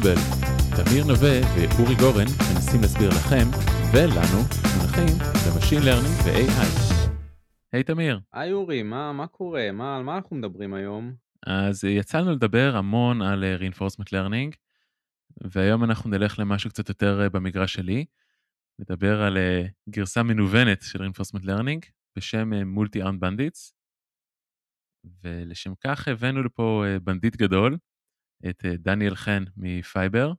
sustainable. תמיר נווה ואורי גורן מנסים להסביר לכם ולנו מונחים ב machine learning ו-AI. היי תמיר. היי אורי, מה, מה קורה? מה, על מה אנחנו מדברים היום? אז יצאנו לדבר המון על אה, reinforcement learning, והיום אנחנו נלך למשהו קצת יותר אה, במגרש שלי, נדבר על אה, גרסה מנוונת של reinforcement learning בשם multi-armed bandits, ולשם כך הבאנו לפה בנדיט גדול, את דניאל חן מפייבר.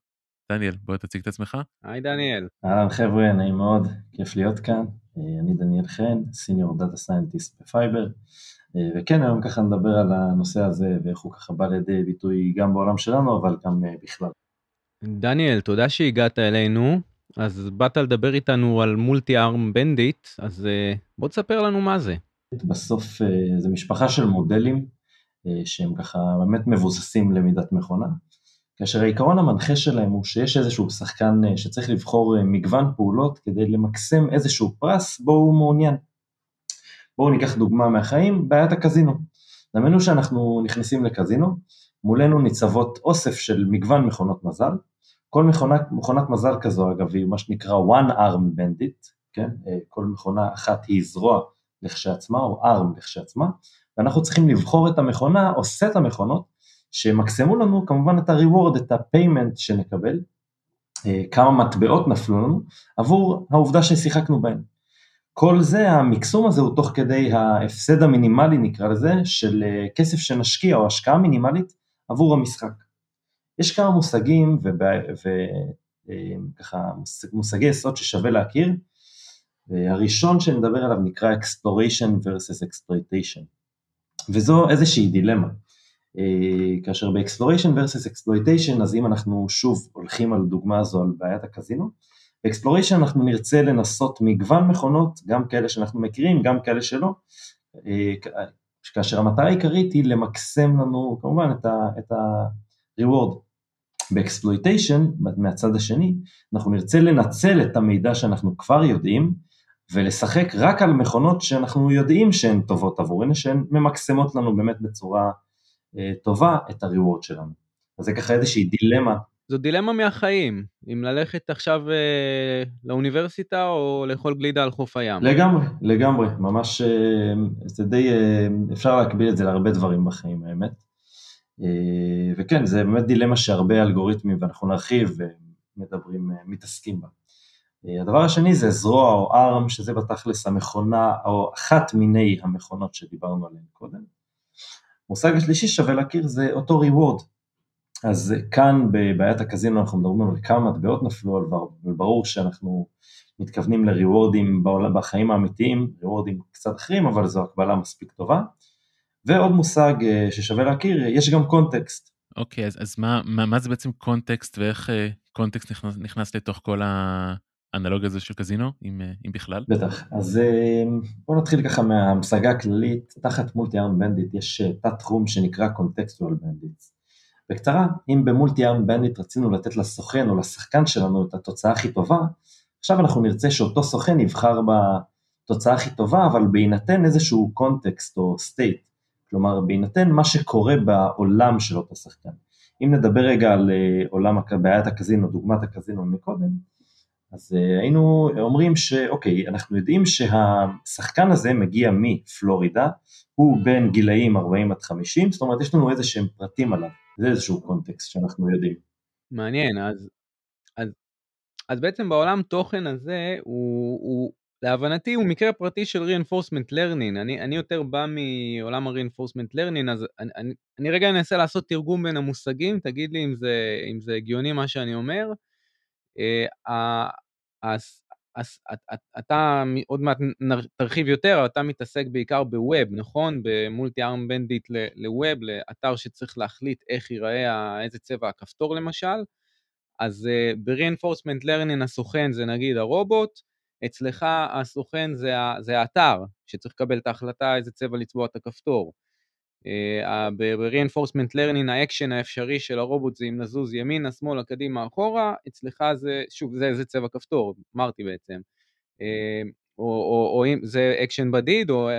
דניאל, בוא תציג את עצמך. היי דניאל. אהלן חבר'ה, נעים מאוד, כיף להיות כאן. אני דניאל חן, senior data scientist בפייבר, וכן, היום ככה נדבר על הנושא הזה ואיך הוא ככה בא לידי ביטוי גם בעולם שלנו, אבל גם בכלל. דניאל, תודה שהגעת אלינו. אז באת לדבר איתנו על multi-armed bandit, אז בוא תספר לנו מה זה. בסוף זה משפחה של מודלים שהם ככה באמת מבוססים למידת מכונה, כאשר העיקרון המנחה שלהם הוא שיש איזשהו שחקן אה, שצריך לבחור אה, מגוון פעולות כדי למקסם איזשהו פרס בו הוא מעוניין. בואו ניקח דוגמה מהחיים, בעיית הקזינו. דמיינו שאנחנו נכנסים לקזינו, מולנו ניצבות אוסף של מגוון מכונות מזל, כל מכונת, מכונת מזל כזו אגב היא מה שנקרא one arm bandit, כן? אה, כל מכונה אחת היא זרוע לכשעצמה או arm לכשעצמה, ואנחנו צריכים לבחור את המכונה או סט המכונות שמקסמו לנו כמובן את ה-reward, את ה-payment שנקבל, אה, כמה מטבעות נפלו לנו, עבור העובדה ששיחקנו בהן. כל זה, המקסום הזה הוא תוך כדי ההפסד המינימלי נקרא לזה, של אה, כסף שנשקיע או השקעה מינימלית עבור המשחק. יש כמה מושגים וככה אה, מושגי יסוד ששווה להכיר, הראשון שנדבר עליו נקרא exploration versus exploitation, וזו איזושהי דילמה. אה, כאשר ב-exploration versus exploitation, אז אם אנחנו שוב הולכים על דוגמה הזו על בעיית הקזינו, ב-exploration אנחנו נרצה לנסות מגוון מכונות, גם כאלה שאנחנו מכירים, גם כאלה שלא, אה, כאשר המטרה העיקרית היא למקסם לנו כמובן את ה-reward. ב-exploitation, מהצד השני, אנחנו נרצה לנצל את המידע שאנחנו כבר יודעים, ולשחק רק על מכונות שאנחנו יודעים שהן טובות עבורנו, שהן ממקסמות לנו באמת בצורה אה, טובה את הריוורד שלנו. אז זה ככה איזושהי דילמה. זו דילמה מהחיים, אם ללכת עכשיו אה, לאוניברסיטה או לאכול גלידה על חוף הים. לגמרי, לגמרי, ממש, אה, זה די, אה, אפשר להקביל את זה להרבה דברים בחיים האמת. אה, וכן, זה באמת דילמה שהרבה אלגוריתמים, ואנחנו נרחיב ומדברים, אה, מתעסקים בה. אה, הדבר השני זה זרוע או ארם, שזה בתכלס המכונה, או אחת מיני המכונות שדיברנו עליהן קודם. המושג השלישי שווה להכיר זה אותו reward. אז כאן בבעיית הקזינו אנחנו מדברים על כמה מטבעות נפלו, אבל ברור שאנחנו מתכוונים לריוורדים בחיים האמיתיים, ריוורדים קצת אחרים, אבל זו הקבלה מספיק טובה. ועוד מושג אה, ששווה להכיר, יש גם context. אוקיי, okay, אז, אז מה, מה, מה זה בעצם context ואיך אה, context נכנס, נכנס לתוך כל ה... האנלוגיה הזו של קזינו, אם, אה, אם בכלל? בטח, אז אה, בואו נתחיל ככה מההמשגה הכללית, תחת multi-armed bandit יש אה, תת תחום שנקרא contextual bandit. בקצרה, אם ב multi-armed bandit רצינו לתת לסוכן או לשחקן שלנו את התוצאה הכי טובה, עכשיו אנחנו נרצה שאותו סוכן יבחר בתוצאה הכי טובה, אבל בהינתן איזשהו context או state, כלומר בהינתן מה שקורה בעולם של אותו שחקן. אם נדבר רגע על עולם בעיית הקזינו, דוגמת הקזינו מקודם, אז אה, היינו אומרים שאוקיי, אנחנו יודעים שהשחקן הזה מגיע מפלורידה, הוא בין גילאים 40 עד 50, זאת אומרת יש לנו איזה שהם פרטים עליו, זה איזשהו קונטקסט שאנחנו יודעים. מעניין, אז, אז, אז בעצם בעולם תוכן הזה הוא, הוא להבנתי הוא מקרה פרטי של reinforcement learning, אני, אני יותר בא מעולם ה-reinforcement learning, אז אני, אני, אני רגע אנסה לעשות תרגום בין המושגים, תגיד לי אם זה, אם זה הגיוני מה שאני אומר. אה, אתה עוד מעט תרחיב יותר, אתה מתעסק בעיקר בווב, נכון? במולטי ארם בנדיט לווב, לאתר שצריך להחליט איך ייראה, איזה צבע הכפתור למשל. אז uh, ב-reinforcement learning הסוכן זה נגיד הרובוט, אצלך הסוכן זה האתר, שצריך לקבל את ההחלטה איזה צבע לצבוע את הכפתור. אה, ב-reinforcement learning האקשן האפשרי של הרובוט זה אם לזוז ימינה, שמאלה, קדימה, אחורה, אצלך זה, שוב, זה, זה צבע כפתור, אמרתי בעצם. אה, או, או, או אם זה אקשן בדיד, או,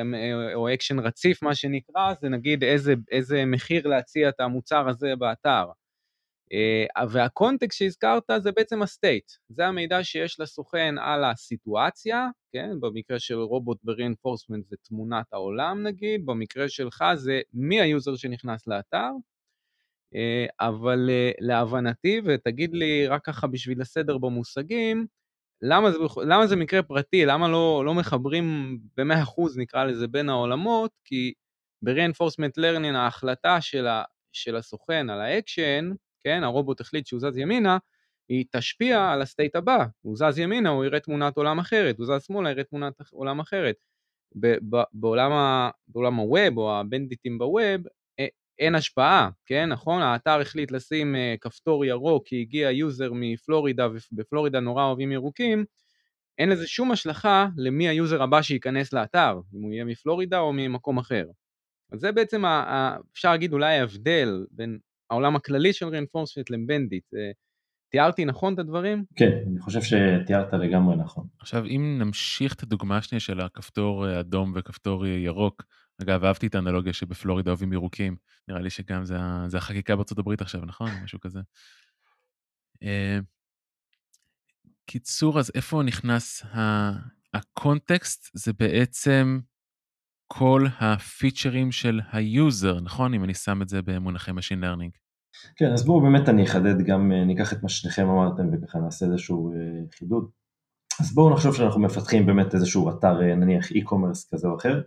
או אקשן רציף, מה שנקרא, זה נגיד איזה, איזה מחיר להציע את המוצר הזה באתר. אה, וה context שהזכרת זה בעצם ה state, זה המידע שיש לסוכן על הסיטואציה, כן? במקרה של רובוט ב-reinforcement זה תמונת העולם נגיד, במקרה שלך זה מי ה user שנכנס לאתר, אה, אבל אה, להבנתי, ותגיד לי רק ככה בשביל הסדר במושגים, למה זה, למה זה מקרה פרטי, למה לא, לא מחברים ב-100% נקרא לזה בין העולמות, כי ב-reinforcement learning ההחלטה של, ה, של הסוכן על האקשן, כן, הרובוט החליט שהוא זז ימינה, היא תשפיע על ה state הבא, הוא זז ימינה, הוא יראה תמונת עולם אחרת, הוא זז שמאלה, יראה תמונת עולם אחרת. בעולם, ה, בעולם ה web או הבנדיטים ב web, אין השפעה, כן, נכון? האתר החליט לשים uh, כפתור ירוק כי הגיע user מפלורידה ובפלורידה נורא אוהבים ירוקים, אין לזה שום השלכה למי ה user הבא שייכנס לאתר, אם הוא יהיה מפלורידה או ממקום אחר. אז זה בעצם, ה, ה, אפשר להגיד אולי ההבדל בין העולם הכללי של reinforcement לבנדיט. תיארתי נכון את הדברים? כן, אני חושב שתיארת לגמרי נכון. עכשיו, אם נמשיך את הדוגמה השנייה של הכפתור אה, אדום וכפתור ירוק, אגב, אהבתי את האנלוגיה שבפלורידה אוהבים ירוקים. נראה לי שגם זה, זה החקיקה בארצות הברית עכשיו, נכון? משהו כזה. אה, קיצור, אז איפה נכנס ה context? זה בעצם כל הפיצ'רים של ה user, נכון? אם אני שם את זה במונחי Machine Learning. כן, אז בואו באמת אני אחדד גם, אה, ניקח את מה ששניכם אמרתם וככה נעשה איזשהו אה, חידוד. אז בואו נחשוב שאנחנו מפתחים באמת איזשהו אתר נניח e-commerce כזה או אחר,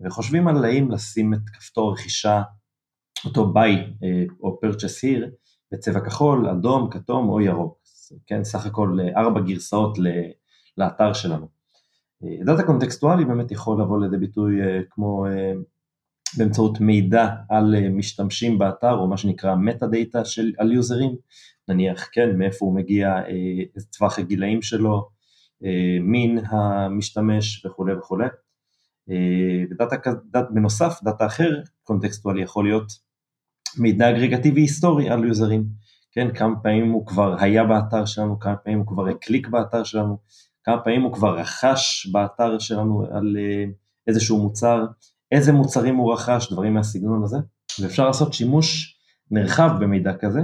וחושבים על האם לשים את כפתור רכישה, אותו buy אה, או purchase here, בצבע כחול, אדום, כתום או ירוק, כן, סך הכל אה, ארבע גרסאות לאתר שלנו. אה, data קונטקסטואלי באמת יכול לבוא לידי ביטוי כמו באמצעות מידע על משתמשים באתר או מה שנקרא meta data על יוזרים, נניח כן מאיפה הוא מגיע, איזה טווח הגילאים שלו, מין המשתמש וכולי וכולי. ו data, dat, בנוסף, data אחר, קונטקסטואלי יכול להיות מידע אגרגטיבי היסטורי על יוזרים, כן, כמה פעמים הוא כבר היה באתר שלנו, כמה פעמים הוא כבר הקליק באתר שלנו, כמה פעמים הוא כבר רכש באתר שלנו על אה, איזשהו מוצר, איזה מוצרים הוא רכש, דברים מהסגנון הזה, ואפשר לעשות שימוש נרחב במידע כזה,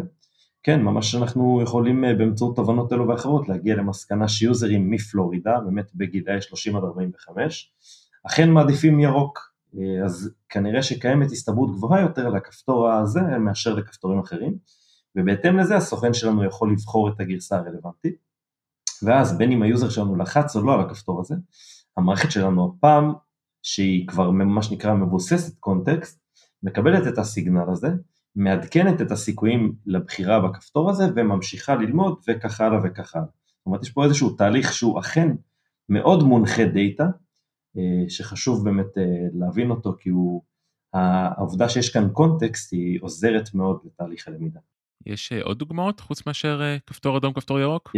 כן, ממש אנחנו יכולים אה, באמצעות תובנות אלו ואחרות להגיע למסקנה שיוזרים מפלורידה, באמת בגילאי 30 עד 45, אכן מעדיפים ירוק, אה, אז כנראה שקיימת הסתברות גבוהה יותר לכפתור הזה מאשר לכפתורים אחרים, ובהתאם לזה הסוכן שלנו יכול לבחור את הגרסה הרלוונטית, ואז בין אם ה user שלנו לחץ או לא על הכפתור הזה, המערכת שלנו הפעם, שהיא כבר מה שנקרא מבוססת context, מקבלת את ה signal הזה, מעדכנת את הסיכויים לבחירה בכפתור הזה וממשיכה ללמוד וכך הלאה וכך הלאה. זאת אומרת יש פה איזשהו תהליך שהוא אכן מאוד מונחה דאטה, אה, שחשוב באמת אה, להבין אותו כי הוא, העובדה שיש כאן קונטקסט היא עוזרת מאוד לתהליך הלמידה. יש אה, עוד דוגמאות חוץ מאשר כפתור אדום, כפתור ירוק?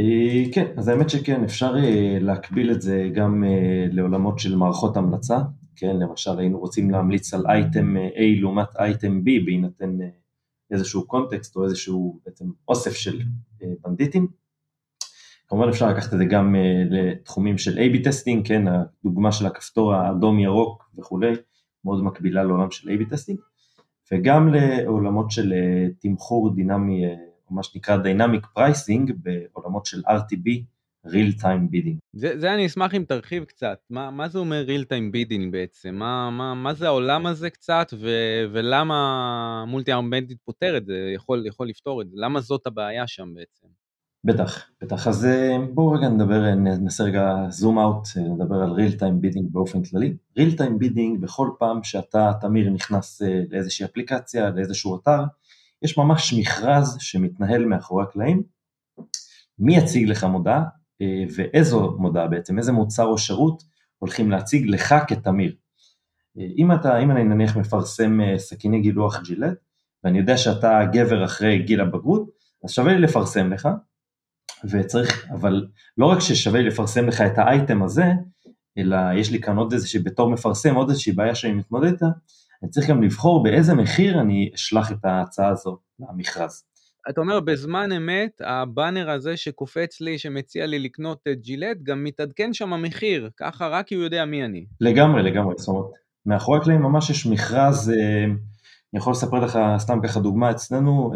כן, אז האמת שכן, אפשר להקביל את זה גם לעולמות של מערכות המלצה, כן, למשל היינו רוצים להמליץ על אייטם A לעומת אייטם B בהינתן איזשהו קונטקסט או איזשהו בעצם אוסף של בנדיטים. כמובן אפשר לקחת את זה גם לתחומים של A-B testing, כן, הדוגמה של הכפתור האדום ירוק וכולי, מאוד מקבילה לעולם של A-B testing, וגם לעולמות של תמחור דינמי, מה שנקרא Dynamic Pricing, בעולמות של RTB, real time bidding. זה, זה אני אשמח אם תרחיב קצת, מה, מה זה אומר real time bidding בעצם? מה, מה, מה זה העולם הזה קצת ו, ולמה multi-armed bandit פותר את זה, יכול, יכול לפתור את זה? למה זאת הבעיה שם בעצם? בטח, בטח. אז אה, בואו רגע נדבר, ננסה רגע זום אאוט, אה, נדבר על real time bidding באופן כללי. real time bidding בכל פעם שאתה, תמיר, נכנס אה, לאיזושהי אפליקציה, לאיזשהו אתר, יש ממש מכרז שמתנהל מאחורי הקלעים, מי יציג לך מודעה ואיזו מודעה בעצם, איזה מוצר או שירות הולכים להציג לך כתמיר. אם אתה, אם אני נניח מפרסם סכיני גילוח ג'ילט, ואני יודע שאתה גבר אחרי גיל הבגרות, אז שווה לי לפרסם לך, וצריך, אבל לא רק ששווה לי לפרסם לך את האייטם הזה, אלא יש לי כאן עוד איזושהי, בתור מפרסם, עוד איזושהי בעיה שאני מתמודד איתה, אני צריך גם לבחור באיזה מחיר אני אשלח את ההצעה הזו למכרז. אתה אומר, בזמן אמת, הבאנר הזה שקופץ לי, שמציע לי לקנות את ג'ילט, גם מתעדכן שם המחיר, ככה רק הוא יודע מי אני. לגמרי, לגמרי, זאת אומרת, מאחורי הקלעים ממש יש מכרז, אה, אני יכול לספר לך סתם ככה דוגמה אצלנו,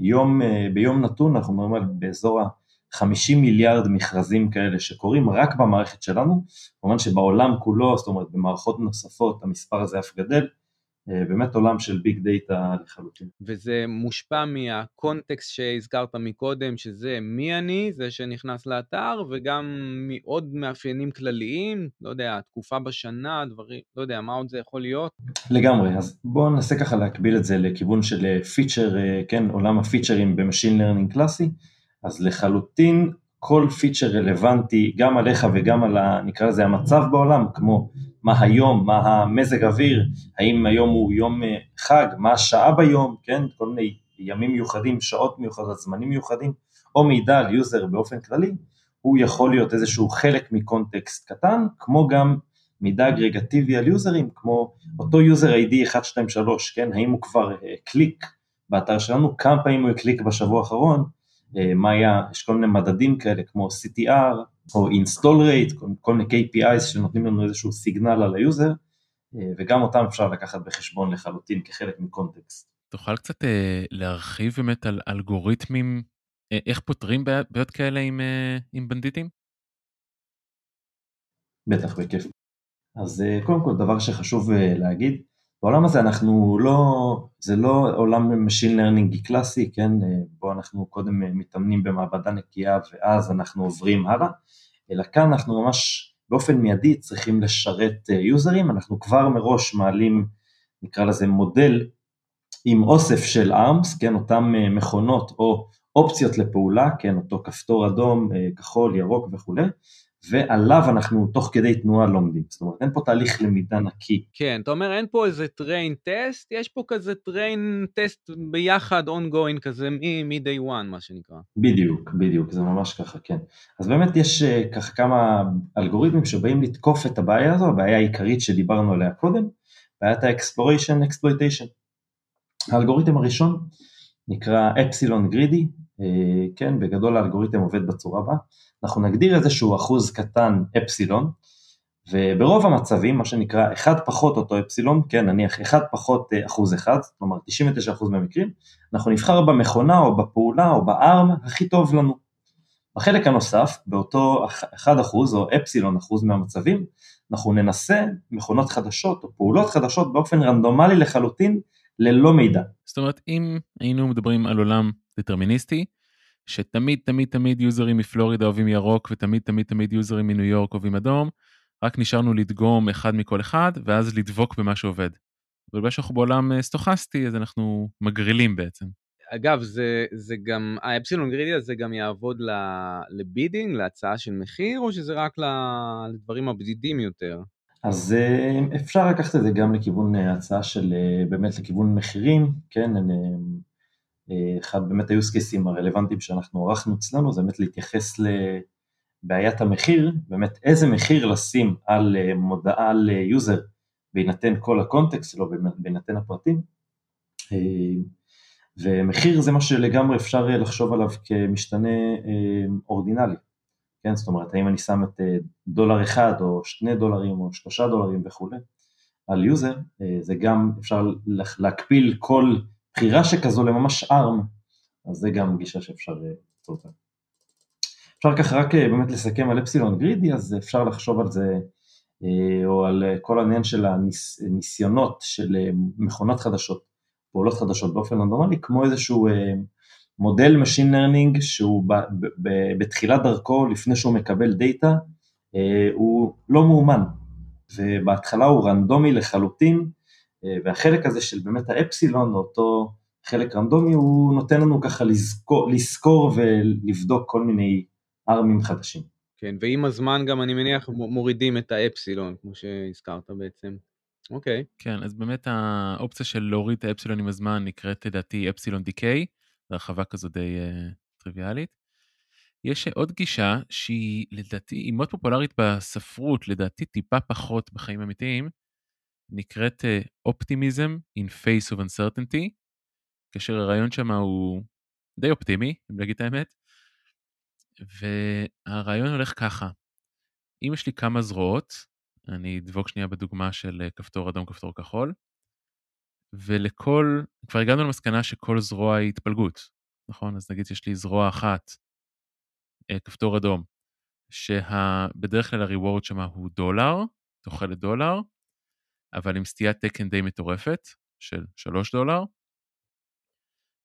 יום, ביום נתון אנחנו מדברים על באזור ה-50 מיליארד מכרזים כאלה שקורים רק במערכת שלנו, כמובן שבעולם כולו, זאת אומרת במערכות נוספות המספר הזה אף גדל, אה, באמת עולם של ביג דאטה לחלוטין. וזה מושפע מהקונטקסט שהזכרת מקודם, שזה מי אני, זה שנכנס לאתר, וגם מעוד מאפיינים כלליים, לא יודע, תקופה בשנה, דברים, לא יודע, מה עוד זה יכול להיות? לגמרי, אז בואו ננסה ככה להקביל את זה לכיוון של feature, אה, אה, כן, עולם הפיצ'רים ב machine learning קלאסי, אז לחלוטין כל feature רלוונטי גם עליך וגם על, ה, נקרא לזה, המצב בעולם, כמו מה היום, מה המזג אוויר, האם היום הוא יום אה, חג, מה השעה ביום, כן, כל מיני ימים מיוחדים, שעות מיוחדות, זמנים מיוחדים, או מידע על user באופן כללי, הוא יכול להיות איזשהו חלק מ context קטן, כמו גם מידע אגרגטיבי על יוזרים, כמו אותו user ID 123, כן, האם הוא כבר אה, קליק באתר שלנו, כמה פעמים הוא הקליק בשבוע האחרון, אה, מה היה, יש כל מיני מדדים כאלה כמו CTR, או install rate, כל, כל מיני KPIs שנותנים לנו איזשהו signal על ה user, אה, וגם אותם אפשר לקחת בחשבון לחלוטין כחלק מקונטקסט. תוכל קצת אה, להרחיב באמת על אלגוריתמים, אה, איך פותרים בעיות כאלה עם, אה, עם בנדיטים? בטח, בכיף. אז אה, קודם כל דבר שחשוב אה, להגיד, בעולם הזה אנחנו לא, זה לא עולם Machine Learning קלאסי, כן, אה, בו אנחנו קודם אה, מתאמנים במעבדה נקייה ואז אנחנו עוברים הלאה, אלא כאן אנחנו ממש באופן מיידי צריכים לשרת יוזרים, אנחנו כבר מראש מעלים, נקרא לזה מודל עם אוסף של ARMS, כן, אותן מכונות או אופציות לפעולה, כן, אותו כפתור אדום, כחול, ירוק וכולי, ועליו אנחנו תוך כדי תנועה לומדים, זאת אומרת אין פה תהליך למידה נקי. כן, אתה אומר אין פה איזה train test, יש פה כזה train test ביחד ongoing כזה מ-day one מה שנקרא. בדיוק, בדיוק, זה ממש ככה, כן. אז באמת יש אה, ככה כמה אלגוריתמים שבאים לתקוף את הבעיה הזו, הבעיה העיקרית שדיברנו עליה קודם, בעיית ה-exploration exploitation. האלגוריתם הראשון נקרא אפסילון גרידי, כן, בגדול האלגוריתם עובד בצורה הבאה. אנחנו נגדיר איזשהו אחוז קטן אפסילון, וברוב המצבים, מה שנקרא 1 פחות אותו אפסילון, כן, נניח 1 פחות אה, אחוז אחד, כלומר 99% מהמקרים, אנחנו נבחר במכונה או בפעולה או בארם הכי טוב לנו. בחלק הנוסף, באותו 1 אחוז או אפסילון אחוז מהמצבים, אנחנו ננסה מכונות חדשות או פעולות חדשות באופן רנדומלי לחלוטין, ללא מידע. זאת אומרת, אם היינו מדברים על עולם דטרמיניסטי, שתמיד תמיד תמיד יוזרים מפלורידה אוהבים ירוק ותמיד תמיד תמיד יוזרים מניו יורק אוהבים אדום, רק נשארנו לדגום אחד מכל אחד ואז לדבוק במה שעובד. ובגלל שאנחנו בעולם אה, סטוכסטי אז אנחנו מגרילים בעצם. אגב, זה, זה גם, האפסילון גרידי הזה גם יעבוד ל bidding, להצעה של מחיר, או שזה רק לדברים הבדידים יותר? אז אה, אפשר לקחת את זה גם לכיוון אה, הצעה של, באמת לכיוון מחירים, כן, אחד באמת ה use cases הרלוונטיים שאנחנו ערכנו אצלנו, זה באמת להתייחס לבעיית המחיר, באמת איזה מחיר לשים על אה, מודעה ל user בהינתן כל ה context שלו, בהינתן הפרטים. אה, ומחיר זה מה שלגמרי אפשר לחשוב עליו כמשתנה אה, אורדינלי, כן, זאת אומרת האם אני שם את דולר אחד או שני דולרים או שלושה דולרים וכולי על user, זה גם אפשר להקביל כל בחירה שכזו לממש arm, אז זה גם גישה שאפשר אה, למצוא אותה. אפשר ככה רק אה, באמת לסכם על epsilon greedy, אז אפשר לחשוב על זה, אה, או על כל העניין של הניסיונות של מכונות חדשות, פעולות חדשות באופן רנדומלי, כמו איזשהו מודל Machine Learning שהוא בתחילת דרכו, לפני שהוא מקבל דאטה, הוא לא מאומן, ובהתחלה הוא רנדומי לחלוטין, והחלק הזה של באמת האפסילון, אותו חלק רנדומי, הוא נותן לנו ככה לזכור, לזכור ולבדוק כל מיני ארמים חדשים. כן, ועם הזמן גם אני מניח מורידים את האפסילון, כמו שהזכרת בעצם. אוקיי. כן, אז באמת האופציה של להוריד את האפסילון עם הזמן נקראת לדעתי אפסילון דיקיי, זו הרחבה כזו די uh, טריוויאלית. יש עוד גישה שהיא לדעתי, היא מאוד פופולרית בספרות, לדעתי טיפה פחות בחיים אמיתיים, נקראת אופטימיזם uh, in face of uncertainty, כאשר הרעיון שם הוא די אופטימי, אם להגיד את האמת, והרעיון הולך ככה, אם יש לי כמה זרועות, אני אדבוק שנייה בדוגמה של uh, כפתור אדום, כפתור כחול, ולכל, כבר הגענו למסקנה שכל זרוע היא התפלגות, נכון? אז נגיד שיש לי זרוע אחת, אה, כפתור אדום, שבדרך כלל ה-reward שמה הוא דולר, תוחלת דולר, אבל עם סטיית תקן די מטורפת של 3 דולר.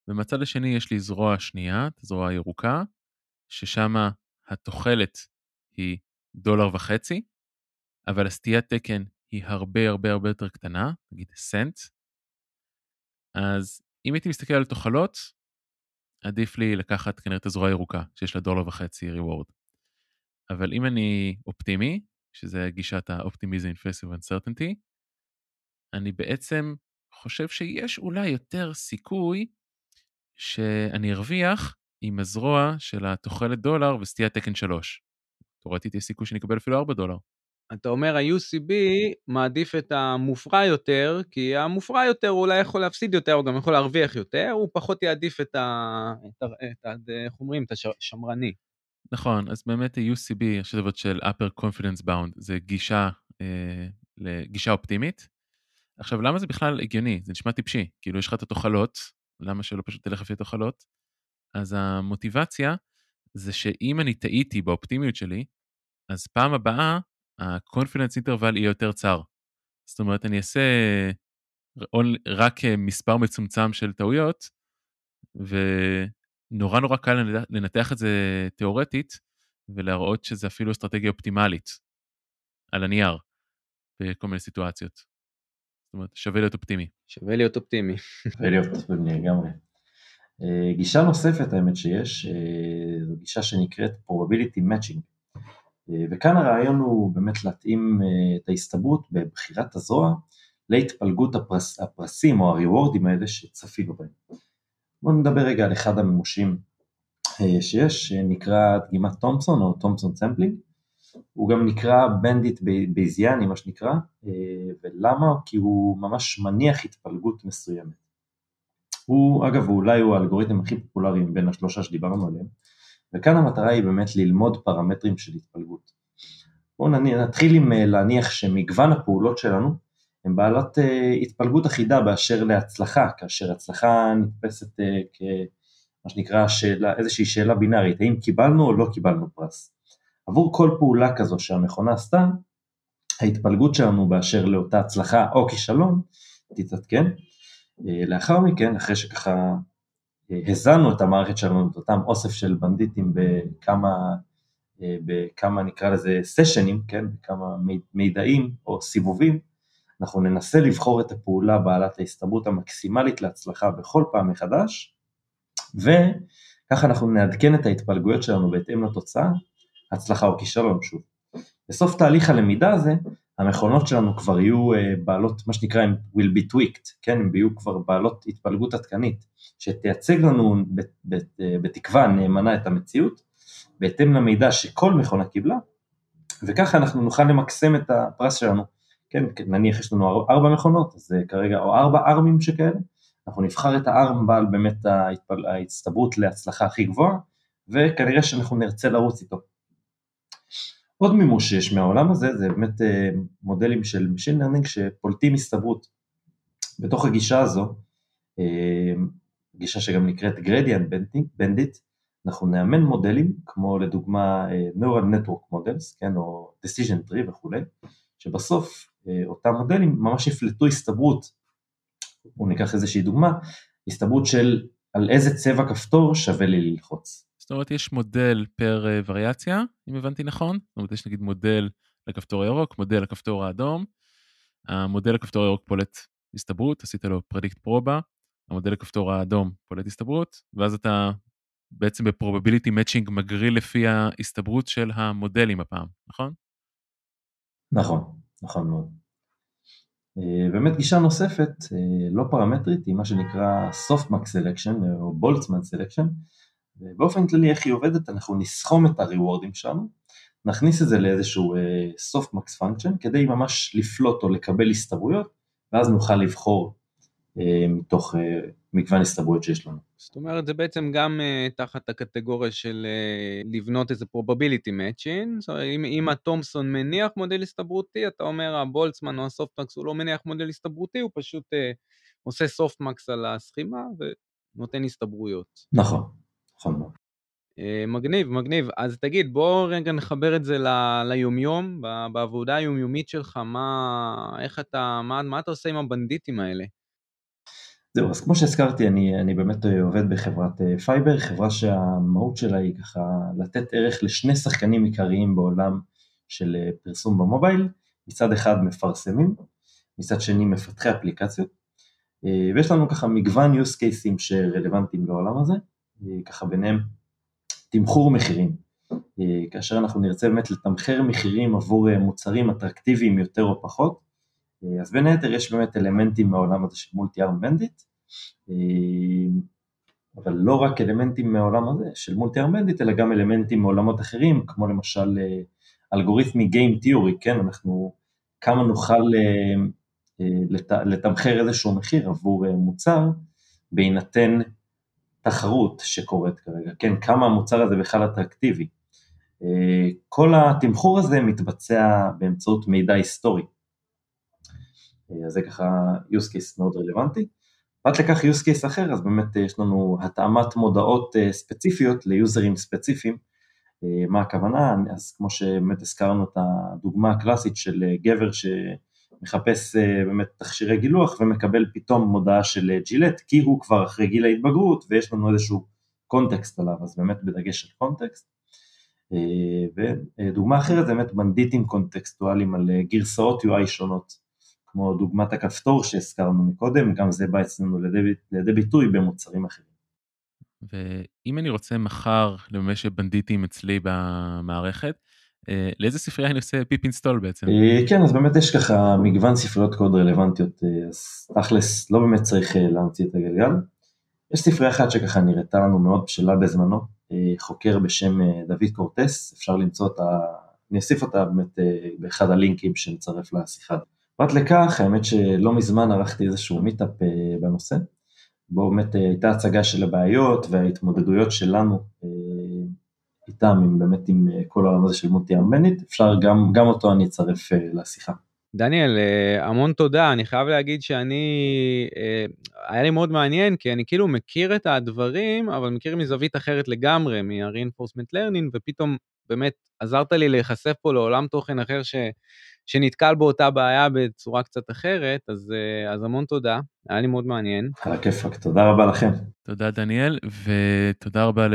ומהצד השני יש לי זרוע שנייה, זרוע ירוקה, ששם התוחלת היא דולר וחצי, אבל הסטיית תקן היא הרבה הרבה הרבה יותר קטנה, נגיד סנט. אז אם הייתי מסתכל על תוחלות, עדיף לי לקחת כנראה את הזרוע הירוקה, שיש לה דולר וחצי reward. אבל אם אני אופטימי, שזה גישת האופטימיזם of Uncertainty, אני בעצם חושב שיש אולי יותר סיכוי שאני ארוויח עם הזרוע של התוחלת דולר וסטיית תקן 3. תאורטית יש סיכוי שאני אקבל אפילו 4 דולר. אתה אומר ה-UCB מעדיף את המופרע יותר, כי המופרע יותר הוא אולי יכול להפסיד יותר, הוא גם יכול להרוויח יותר, הוא פחות יעדיף את ה... איך אומרים? את השמרני. נכון, אז באמת ה-UCB, יש דבר של upper confidence bound, זה גישה, אה, גישה אופטימית. עכשיו, למה זה בכלל הגיוני? זה נשמע טיפשי, כאילו יש לך את התוחלות, למה שלא פשוט תלך לפי התוחלות? אז המוטיבציה זה שאם אני טעיתי באופטימיות שלי, אז פעם הבאה ה-confidence interval יהיה יותר צר. זאת אומרת, אני אעשה רק מספר מצומצם של טעויות, ונורא נורא קל לנתח את זה תיאורטית, ולהראות שזה אפילו אסטרטגיה אופטימלית על הנייר, בכל מיני סיטואציות. אומרת, שווה להיות אופטימי. שווה להיות אופטימי. שווה להיות אופטימי לגמרי. אה, גישה נוספת, האמת שיש, אה, זו גישה שנקראת probability matching. אה, וכאן הרעיון הוא באמת להתאים את ההסתברות בבחירת הזרוע להתפלגות הפרס, הפרסים או הריוורדים האלה שצפינו בהם. בואו נדבר רגע על אחד המימושים שיש, שנקרא דגימת תומפסון או Thompson sampling. הוא גם נקרא בנדיט בייזיאני, מה שנקרא, ולמה? כי הוא ממש מניח התפלגות מסוימת. הוא, אגב, אולי הוא האלגוריתם הכי פופולרי בין השלושה שדיברנו עליהם, וכאן המטרה היא באמת ללמוד פרמטרים של התפלגות. בואו נתחיל עם אה, להניח שמגוון הפעולות שלנו הן בעלות uh, התפלגות אחידה באשר להצלחה, כאשר הצלחה נתפסת כמה שנקרא שאלה, איזושהי שאלה בינארית, האם קיבלנו או לא קיבלנו פרס. עבור כל פעולה כזו שהמכונה עשתה, ההתפלגות שלנו באשר לאותה הצלחה או כישלון תתעדכן, אה, לאחר מכן, אחרי שככה אה, הזנו את המערכת שלנו, את אותם אוסף של בנדיטים בכמה, אה, בכמה נקרא לזה סשנים, כן, בכמה מידעים או סיבובים, אנחנו ננסה לבחור את הפעולה בעלת ההסתברות המקסימלית להצלחה בכל פעם מחדש, וככה אנחנו נעדכן את ההתפלגויות שלנו בהתאם לתוצאה, הצלחה או כישלון שוב. בסוף תהליך הלמידה הזה, המכונות שלנו כבר יהיו uh, בעלות, מה שנקרא, הם will be tweaked, כן, הם יהיו כבר בעלות התפלגות עדכנית, שתייצג לנו אה, בתקווה נאמנה את המציאות, בהתאם למידע שכל מכונה קיבלה, וככה אנחנו נוכל למקסם את הפרס שלנו, כן, נניח יש לנו ארבע מכונות, אז uh, כרגע, או ארבע ארמים שכאלה, אנחנו נבחר את הארם בעל באמת. ההצטברות להצלחה הכי גבוהה, וכנראה שאנחנו נרצה לרוץ איתו. עוד מימוש שיש מהעולם הזה זה באמת אה, מודלים של Machine Learning שפולטים הסתברות. בתוך הגישה הזו, אה, גישה שגם נקראת Gradient Bandit, אנחנו נאמן מודלים כמו לדוגמה אה, Neural Network Models, כן, או Decision Tree וכולי, שבסוף אותם מודלים ממש יפלטו הסתברות, בואו ניקח איזושהי דוגמה, הסתברות של על איזה צבע כפתור שווה לי ללחוץ. זאת אומרת, יש מודל per אה, וריאציה, אם הבנתי נכון. זאת אומרת, יש נגיד מודל לכפתור הירוק, מודל לכפתור האדום. המודל לכפתור הירוק פולט הסתברות, עשית לו predict proba, המודל לכפתור האדום פולט הסתברות, ואז אתה בעצם ב probability matching מגריל לפי ההסתברות של המודלים הפעם, נכון? נכון, נכון מאוד. אה, באמת גישה נוספת, אה, לא פרמטרית, היא מה שנקרא Softmax Selection או Boltzmann Selection, ובאופן כללי איך היא עובדת, אנחנו נסכום את הריוורדים שלנו, נכניס את זה לאיזשהו softmax function כדי ממש לפלוט או לקבל הסתברויות, ואז נוכל לבחור מתוך מגוון הסתברויות שיש לנו. זאת אומרת, זה בעצם גם uh, תחת הקטגוריה של uh, לבנות איזה probability matching, זאת אומרת, אם, אם התומסון מניח מודל הסתברותי, אתה אומר הבולצמן או הסופטמקס הוא לא מניח מודל הסתברותי, הוא פשוט... Uh, עושה max על הסכימה ונותן הסתברויות. נכון, נכון מאוד. אה, מגניב, מגניב. אז תגיד, בוא רגע נחבר את זה ליומיום, בעבודה היומיומית שלך, מה, איך אתה, מה, מה אתה עושה עם הבנדיטים האלה? זהו, אז כמו שהזכרתי, אני, אני באמת עובד בחברת אה, Fyber, חברה שהמהות שלה היא ככה לתת ערך לשני שחקנים עיקריים בעולם של אה, פרסום ב mobile, מצד אחד מפרסמים, מצד שני מפתחי אפליקציות, ויש לנו ככה מגוון use cases שרלוונטיים לעולם הזה, ככה ביניהם תמחור מחירים. אה, כאשר אנחנו נרצה באמת לתמחר מחירים עבור אה, מוצרים אטרקטיביים יותר או פחות, אה, אז בין היתר יש באמת אלמנטים מהעולם הזה של מולטי ארם בנדיט, אבל לא רק אלמנטים מהעולם הזה של מולטי ארם בנדיט, אלא גם אלמנטים מעולמות אחרים, כמו למשל אלגוריתמי Game Theory, כן, אנחנו, כמה נוכל לתמחר איזשהו מחיר עבור מוצר, בהינתן תחרות שקורית כרגע, כן, כמה המוצר הזה בכלל אטרקטיבי. אה, כל התמחור הזה מתבצע באמצעות מידע היסטורי. אה, אז זה ככה use case מאוד רלוונטי. פרט לכך use case אחר, אז באמת יש לנו התאמת מודעות אה, ספציפיות ליוזרים ספציפיים. מה הכוונה? אז כמו שבאמת הזכרנו את הדוגמה הקלאסית של גבר ש... מחפש אה, באמת תכשירי גילוח ומקבל פתאום מודעה של אה, ג'ילט, כי הוא כבר אחרי גיל ההתבגרות ויש לנו איזשהו קונטקסט עליו, אז באמת בדגש על קונטקסט. אה, ודוגמה אחרת זה באמת בנדיטים קונטקסטואליים על גרסאות UI שונות, כמו דוגמת הכפתור שהזכרנו מקודם, גם זה בא אצלנו לידי, לידי ביטוי במוצרים אחרים. ואם אני רוצה מחר לממש בנדיטים אצלי במערכת, אה, לאיזה ספרייה אני עושה pip install בעצם? אה, כן, אז באמת יש ככה מגוון ספריות קוד רלוונטיות, אה, אז תכלס לא באמת צריך להמציא את הגלגל. יש ספרייה אחת שככה נראתה לנו מאוד בשלה בזמנו, חוקר בשם דוד קורטס, אפשר למצוא אותה, אני אוסיף אותה באמת באחד הלינקים שנצרף לשיחה. פרט לכך, האמת שלא מזמן ערכתי איזשהו meetup בנושא, בו באמת הייתה הצגה של הבעיות וההתמודדויות שלנו איתם, עם באמת עם אה, כל העולם הזה של מוטי ארמנית, אפשר גם, גם אותו אני אצרף אה, לשיחה. דניאל, אה, המון תודה, אני חייב להגיד שאני, היה לי מאוד מעניין, כי אני כאילו מכיר את הדברים, אבל מכיר מזווית אחרת לגמרי, מה-reinforcement learning, ופתאום באמת עזרת לי להיחשף פה לעולם תוכן אחר ש... שנתקל באותה בעיה בצורה קצת אחרת, אז, אז המון תודה, היה לי מאוד מעניין. על הכיפאק, תודה רבה לכם. תודה דניאל, ותודה רבה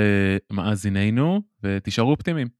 למאזיננו, ותישארו אופטימיים.